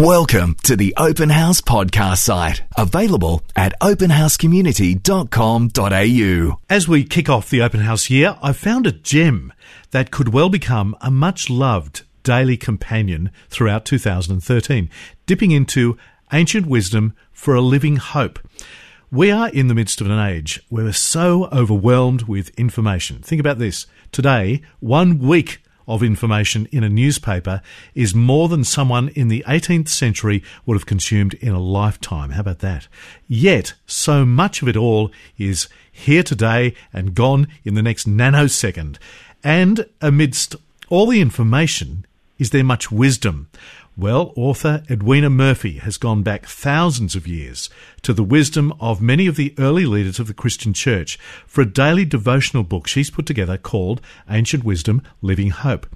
Welcome to the Open House podcast site, available at openhousecommunity.com.au. As we kick off the open house year, I've found a gem that could well become a much loved daily companion throughout 2013, dipping into ancient wisdom for a living hope. We are in the midst of an age where we're so overwhelmed with information. Think about this. Today, one week of information in a newspaper is more than someone in the 18th century would have consumed in a lifetime. How about that? Yet, so much of it all is here today and gone in the next nanosecond. And amidst all the information, is there much wisdom? Well, author Edwina Murphy has gone back thousands of years to the wisdom of many of the early leaders of the Christian church for a daily devotional book she's put together called Ancient Wisdom Living Hope.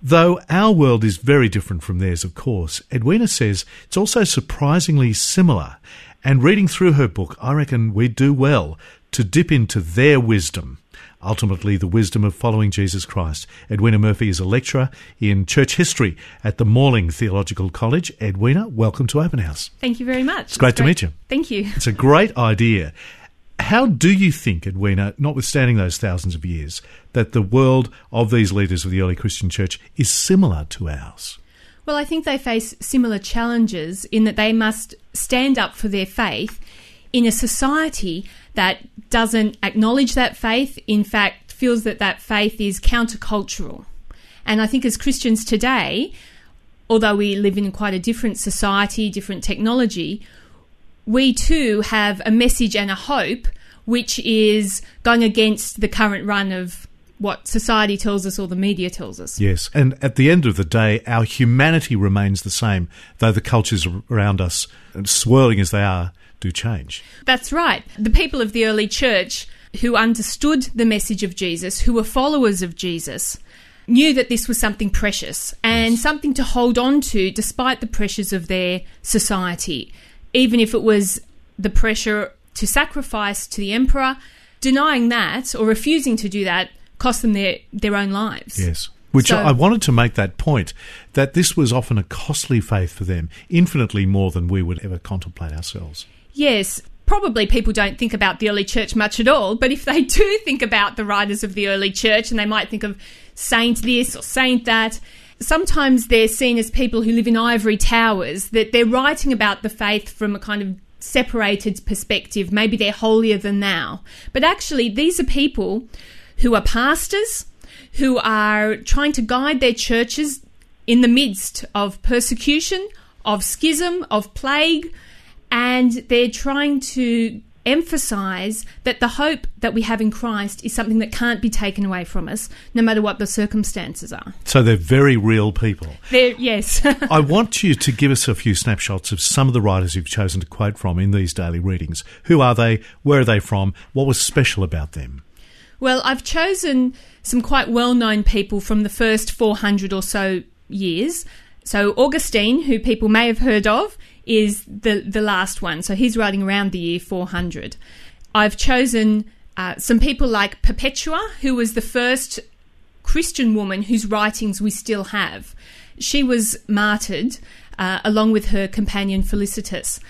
Though our world is very different from theirs, of course, Edwina says it's also surprisingly similar. And reading through her book, I reckon we'd do well to dip into their wisdom ultimately the wisdom of following Jesus Christ. Edwina Murphy is a lecturer in church history at the Morling Theological College. Edwina, welcome to Open House. Thank you very much. It's great, it's great to meet you. Thank you. It's a great idea. How do you think, Edwina, notwithstanding those thousands of years, that the world of these leaders of the early Christian church is similar to ours? Well, I think they face similar challenges in that they must stand up for their faith in a society that doesn't acknowledge that faith, in fact, feels that that faith is countercultural. And I think as Christians today, although we live in quite a different society, different technology, we too have a message and a hope which is going against the current run of what society tells us or the media tells us. Yes, and at the end of the day, our humanity remains the same, though the cultures around us, swirling as they are, do change. That's right. The people of the early church who understood the message of Jesus, who were followers of Jesus, knew that this was something precious and yes. something to hold on to despite the pressures of their society. Even if it was the pressure to sacrifice to the emperor, denying that or refusing to do that cost them their, their own lives. Yes. Which so, I wanted to make that point that this was often a costly faith for them, infinitely more than we would ever contemplate ourselves. Yes, probably people don't think about the early church much at all, but if they do think about the writers of the early church and they might think of saint this or saint that, sometimes they're seen as people who live in ivory towers, that they're writing about the faith from a kind of separated perspective. Maybe they're holier than thou. But actually, these are people who are pastors, who are trying to guide their churches in the midst of persecution, of schism, of plague, and they're trying to emphasize that the hope that we have in Christ is something that can't be taken away from us, no matter what the circumstances are. So they're very real people. They're, yes. I want you to give us a few snapshots of some of the writers you've chosen to quote from in these daily readings. Who are they? Where are they from? What was special about them? Well, I've chosen some quite well known people from the first 400 or so years. So, Augustine, who people may have heard of, is the, the last one. So, he's writing around the year 400. I've chosen uh, some people like Perpetua, who was the first Christian woman whose writings we still have. She was martyred uh, along with her companion Felicitas.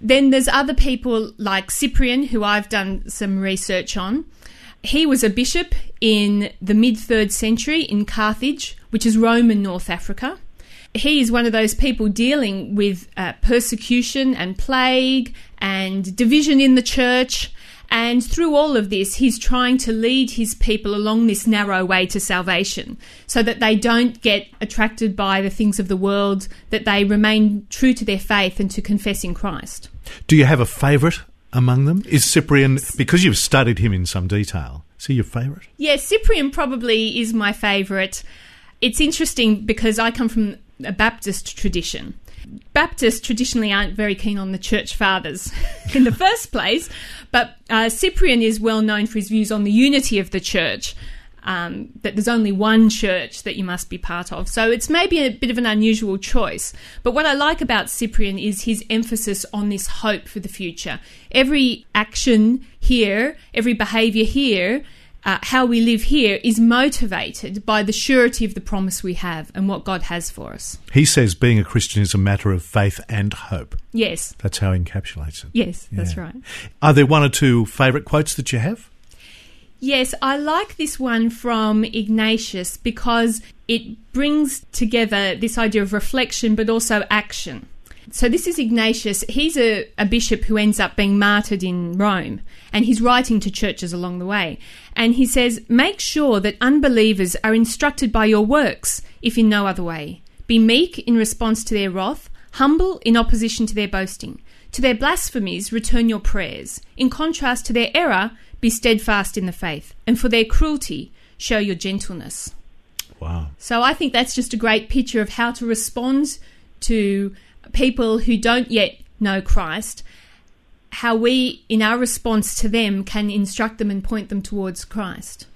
Then there's other people like Cyprian, who I've done some research on. He was a bishop in the mid third century in Carthage, which is Rome in North Africa. He is one of those people dealing with uh, persecution and plague and division in the church. And through all of this, he's trying to lead his people along this narrow way to salvation so that they don't get attracted by the things of the world, that they remain true to their faith and to confessing Christ. Do you have a favourite among them? Is Cyprian, because you've studied him in some detail, is he your favourite? Yes, yeah, Cyprian probably is my favourite. It's interesting because I come from a Baptist tradition. Baptists traditionally aren't very keen on the church fathers in the first place, but uh, Cyprian is well known for his views on the unity of the church. Um, that there's only one church that you must be part of. So it's maybe a bit of an unusual choice. But what I like about Cyprian is his emphasis on this hope for the future. Every action here, every behaviour here, uh, how we live here is motivated by the surety of the promise we have and what God has for us. He says being a Christian is a matter of faith and hope. Yes, That's how he encapsulates it. yes, that's right. Are there one or two favourite quotes that you have? Yes, I like this one from Ignatius because it brings together this idea of reflection but also action. So, this is Ignatius. He's a, a bishop who ends up being martyred in Rome, and he's writing to churches along the way. And he says, Make sure that unbelievers are instructed by your works, if in no other way. Be meek in response to their wrath, humble in opposition to their boasting. To their blasphemies, return your prayers. In contrast to their error, be steadfast in the faith. And for their cruelty, show your gentleness. Wow. So I think that's just a great picture of how to respond to people who don't yet know Christ, how we, in our response to them, can instruct them and point them towards Christ.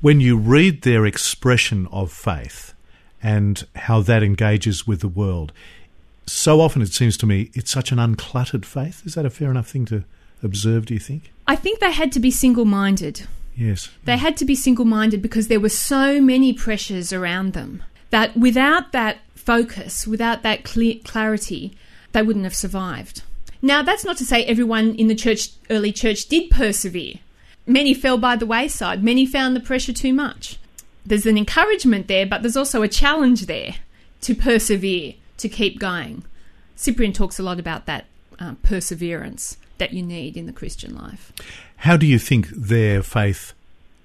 When you read their expression of faith and how that engages with the world, so often it seems to me it's such an uncluttered faith. Is that a fair enough thing to observe, do you think? I think they had to be single minded. Yes. They had to be single minded because there were so many pressures around them that without that focus, without that clear clarity, they wouldn't have survived. Now, that's not to say everyone in the church, early church did persevere. Many fell by the wayside, many found the pressure too much. There's an encouragement there, but there's also a challenge there to persevere, to keep going. Cyprian talks a lot about that uh, perseverance that you need in the Christian life. How do you think their faith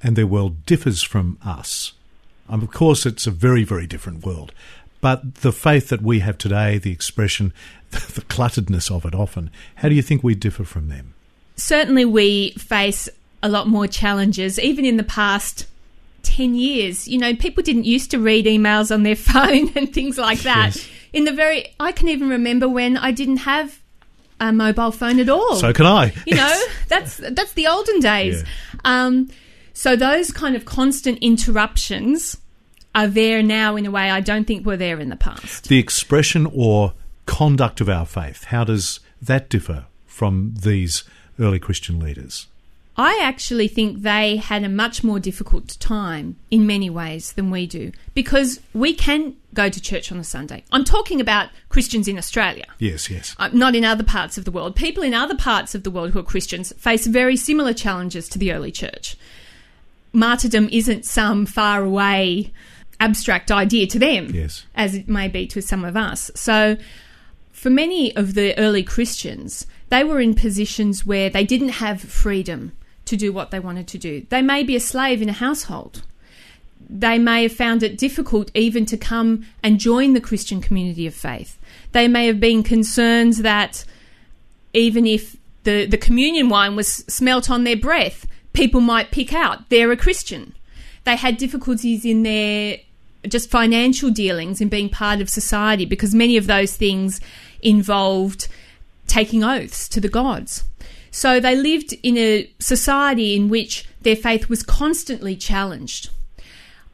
and their world differs from us? Um, of course, it's a very, very different world. But the faith that we have today, the expression, the clutteredness of it often, how do you think we differ from them? certainly we face a lot more challenges, even in the past 10 years. You know, people didn't used to read emails on their phone and things like that. Yes. In the very, I can even remember when I didn't have a mobile phone at all. So can I. you know, that's that's the olden days. Um, so those kind of constant interruptions are there now in a way I don't think were there in the past. the expression or conduct of our faith, how does that differ from these early Christian leaders? I actually think they had a much more difficult time in many ways than we do because we can go to church on a Sunday. I'm talking about Christians in Australia, Yes, yes. uh, not in other parts of the world. People in other parts of the world who are Christians face very similar challenges to the early church. Martyrdom isn't some far away abstract idea to them, Yes. as it may be to some of us. So, for many of the early Christians, they were in positions where they didn't have freedom to do what they wanted to do. They may be a slave in a household. They may have found it difficult even to come and join the Christian community of faith. They may have been concerned that even if the, the communion wine was smelt on their breath, people might pick out they're a Christian. They had difficulties in their just financial dealings and being part of society because many of those things involved taking oaths to the gods. So they lived in a society in which their faith was constantly challenged.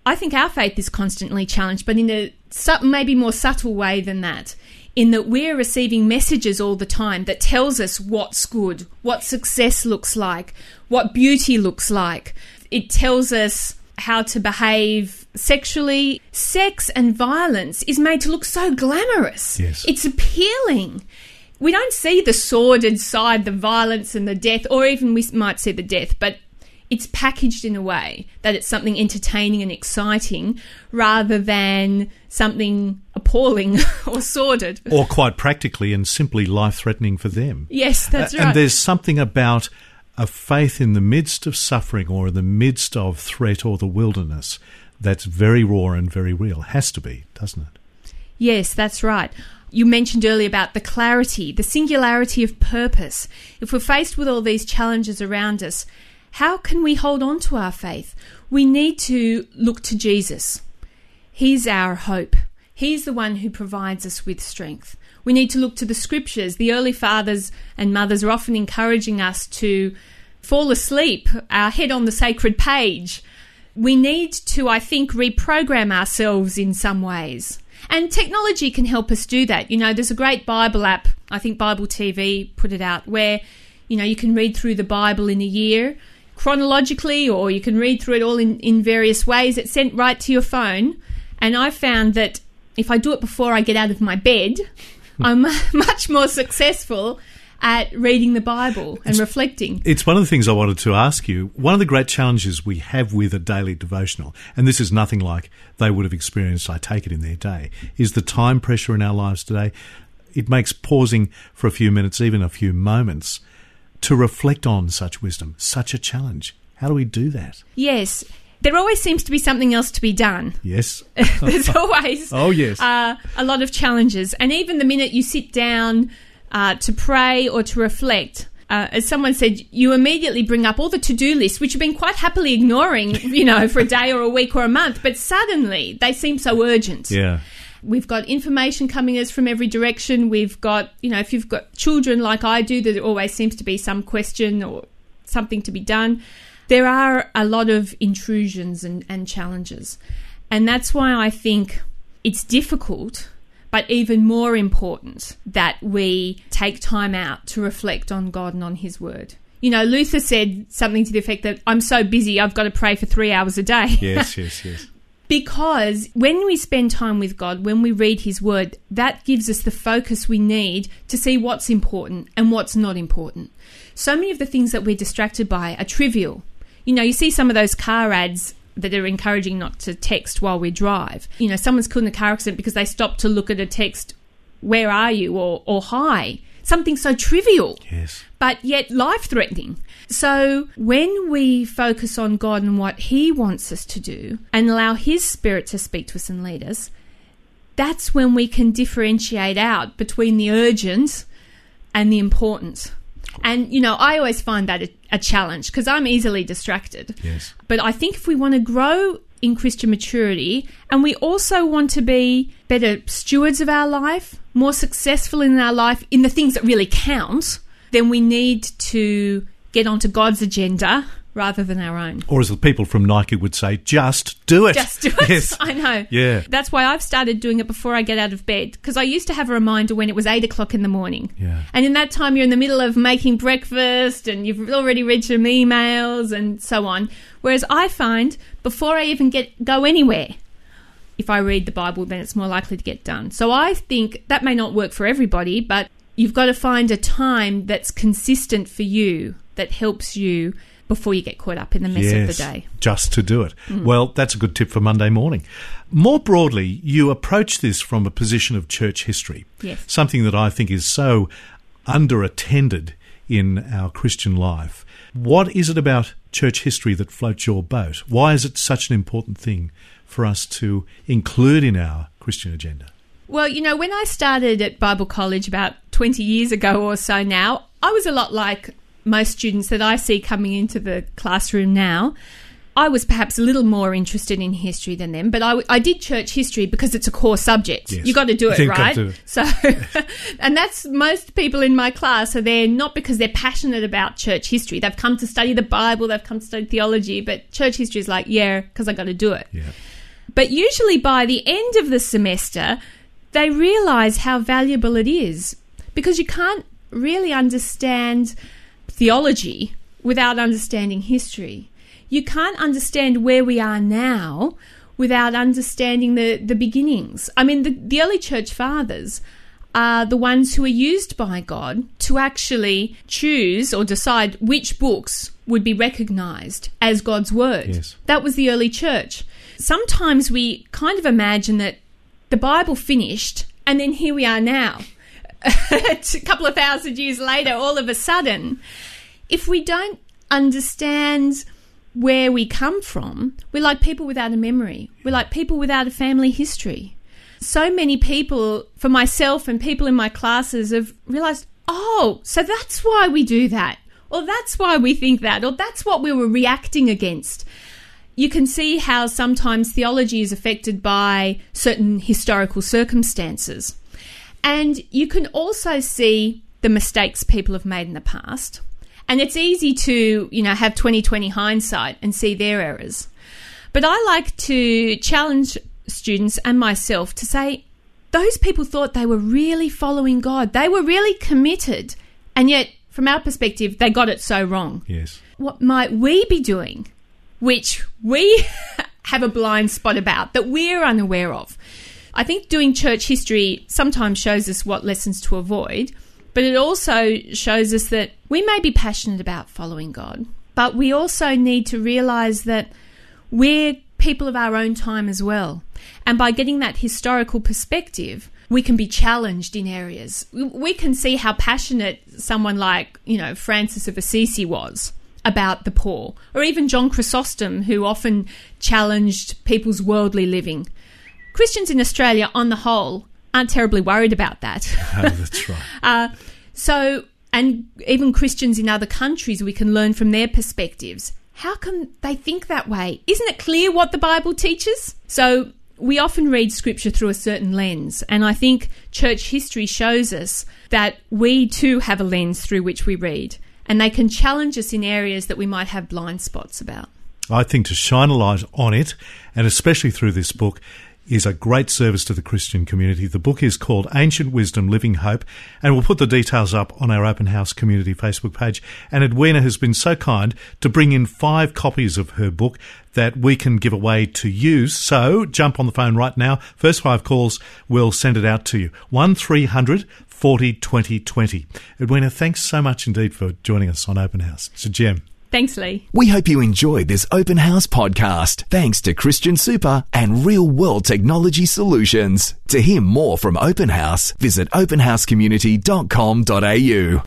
I think our faith is constantly challenged, but in a maybe more subtle way than that. In that we're receiving messages all the time that tells us what's good, what success looks like, what beauty looks like. It tells us how to behave sexually. Sex and violence is made to look so glamorous. Yes. It's appealing. We don't see the sordid side, the violence and the death, or even we might see the death, but it's packaged in a way that it's something entertaining and exciting rather than something appalling or sordid. Or quite practically and simply life threatening for them. Yes, that's right. And there's something about a faith in the midst of suffering or in the midst of threat or the wilderness that's very raw and very real. Has to be, doesn't it? Yes, that's right. You mentioned earlier about the clarity, the singularity of purpose. If we're faced with all these challenges around us, how can we hold on to our faith? We need to look to Jesus. He's our hope. He's the one who provides us with strength. We need to look to the scriptures. The early fathers and mothers are often encouraging us to fall asleep, our head on the sacred page. We need to, I think, reprogram ourselves in some ways. And technology can help us do that. You know, there's a great Bible app, I think Bible TV put it out, where, you know, you can read through the Bible in a year. chronologically or you can read through it all in, in various ways. It's sent right to your phone. And I found that if I do it before I get out of my bed, I'm much more successful at reading the Bible and reflecting. It's one of the things I wanted to ask you. One of the great challenges we have with a daily devotional, and this is nothing like they would have experienced, I take it, in their day, is the time pressure in our lives today. It makes pausing for a few minutes, even a few moments, to reflect on such wisdom, such a challenge. How do we do that? Yes. There always seems to be something else to be done. Yes. There's always Oh, yes. uh, a lot of challenges. And even the minute you sit down uh, to pray or to reflect, uh, as someone said, you immediately bring up all the to do lists, which you've been quite happily ignoring, you know, for a day or a week or a month, but suddenly they seem so urgent. yeah. We've got information coming us from every direction. We've got, you know, if you've got children like I do, there always seems to be some question or something to be done. There are a lot of intrusions and, and challenges. And that's why I think it's difficult, but even more important that we take time out to reflect on God and on His Word. You know, Luther said something to the effect that I'm so busy, I've got to pray for three hours a day. Yes, yes, yes. Because when we spend time with God, when we read His Word, that gives us the focus we need to see what's important and what's not important. So many of the things that we're distracted by are trivial. You know, you see some of those car ads that are encouraging not to text while we drive. You know, someone's killed in a car accident because they stopped to look at a text, where are you, or, or hi. Something so trivial Yes. but yet life threatening. So when we focus on God and what He wants us to do and allow His Spirit to speak to us and lead us, that's when we can differentiate out between the urgent and the important. And, you know, I always find that a, a challenge because I'm easily distracted. Yes. But I think if we want to grow in Christian maturity and we also want to be better stewards of our life, more successful in our life in the things that really count, then we need to get onto God's agenda rather than our own. Or as the people from Nike would say, just do it. Just do it. Yes. I know. Yeah. That's why I've started doing it before I get out of bed because I used to have a reminder when it was eight o'clock in the morning. Yeah. And in that time, you're in the middle of making breakfast and you've already read some emails and so on. Whereas I find before I even get go anywhere, if I read the Bible, then it's more likely to get done. So I think that may not work for everybody, but you've got to find a time that's consistent for you that helps you before you get caught up in the mess of the day. Mm. Just to do it. Well, that's a good tip for Monday morning. More broadly, you approach this from a position of church history. Yes. Something that I think is so underattended in our Christian life. What is it about church history that floats your boat? Why is it such an important thing for us to include in our Christian agenda? Well, you know, when I started at Bible College about 20 years ago or so now, I was a lot like most students that I see coming into the classroom now. I was perhaps a little more interested in history than them, but I, I did church history because it's a core subject. Yes. You got to do it, right? to. So, and that's most people in my class are there not because they're passionate about church history. They've come to study the Bible, they've come to study theology, but church history is like, yeah, because I got to do it. Yeah. But usually by the end of the semester, they realize how valuable it is because you can't really understand theology without understanding history. You can't understand where we are now without understanding the, the beginnings. I mean, the, the early church fathers are the ones who are used by God to actually choose or decide which books would be recognized as God's word. Yes. That was the early church. Sometimes we kind of imagine that the Bible finished and then here we are now. a couple of thousand years later, all of a sudden, if we don't understand where we come from, we're like people without a memory. We're like people without a family history. So many people, for myself and people in my classes, have realized, oh, so that's why we do that. Or that's why we think that. Or that's what we were reacting against. You can see how sometimes theology is affected by certain historical circumstances. And you can also see the mistakes people have made in the past. And it's easy to, you know, have 2020 hindsight and see their errors. But I like to challenge students and myself to say, those people thought they were really following God. They were really committed. And yet, from our perspective, they got it so wrong. Yes. what might we be doing, which we have a blind spot about that we're unaware of. I think doing church history sometimes shows us what lessons to avoid, but it also shows us that we may be passionate about following God, but we also need to realize that we're people of our own time as well. And by getting that historical perspective, we can be challenged in areas. We can see how passionate someone like, you know, Francis of Assisi was about the poor, or even John Chrysostom, who often challenged people's worldly living. Christians in Australia, on the whole, aren't terribly worried about that. Oh, that's right. uh, so, and even Christians in other countries, we can learn from their perspectives. How can they think that way? Isn't it clear what the Bible teaches? So, we often read scripture through a certain lens, and I think church history shows us that we too have a lens through which we read, and they can challenge us in areas that we might have blind spots about. I think to shine a light on it, and especially through this book, is a great service to the Christian community. The book is called Ancient Wisdom, Living Hope, and we'll put the details up on our Open House community Facebook page. And Edwina has been so kind to bring in five copies of her book that we can give away to you. So jump on the phone right now. First five calls, we'll send it out to you. 1300 40 20 20. Edwina, thanks so much indeed for joining us on Open House. It's a gem. Thanks, Lee. We hope you enjoyed this Open House podcast. Thanks to Christian Super and Real World Technology Solutions. To hear more from Open House, visit openhousecommunity.com.au.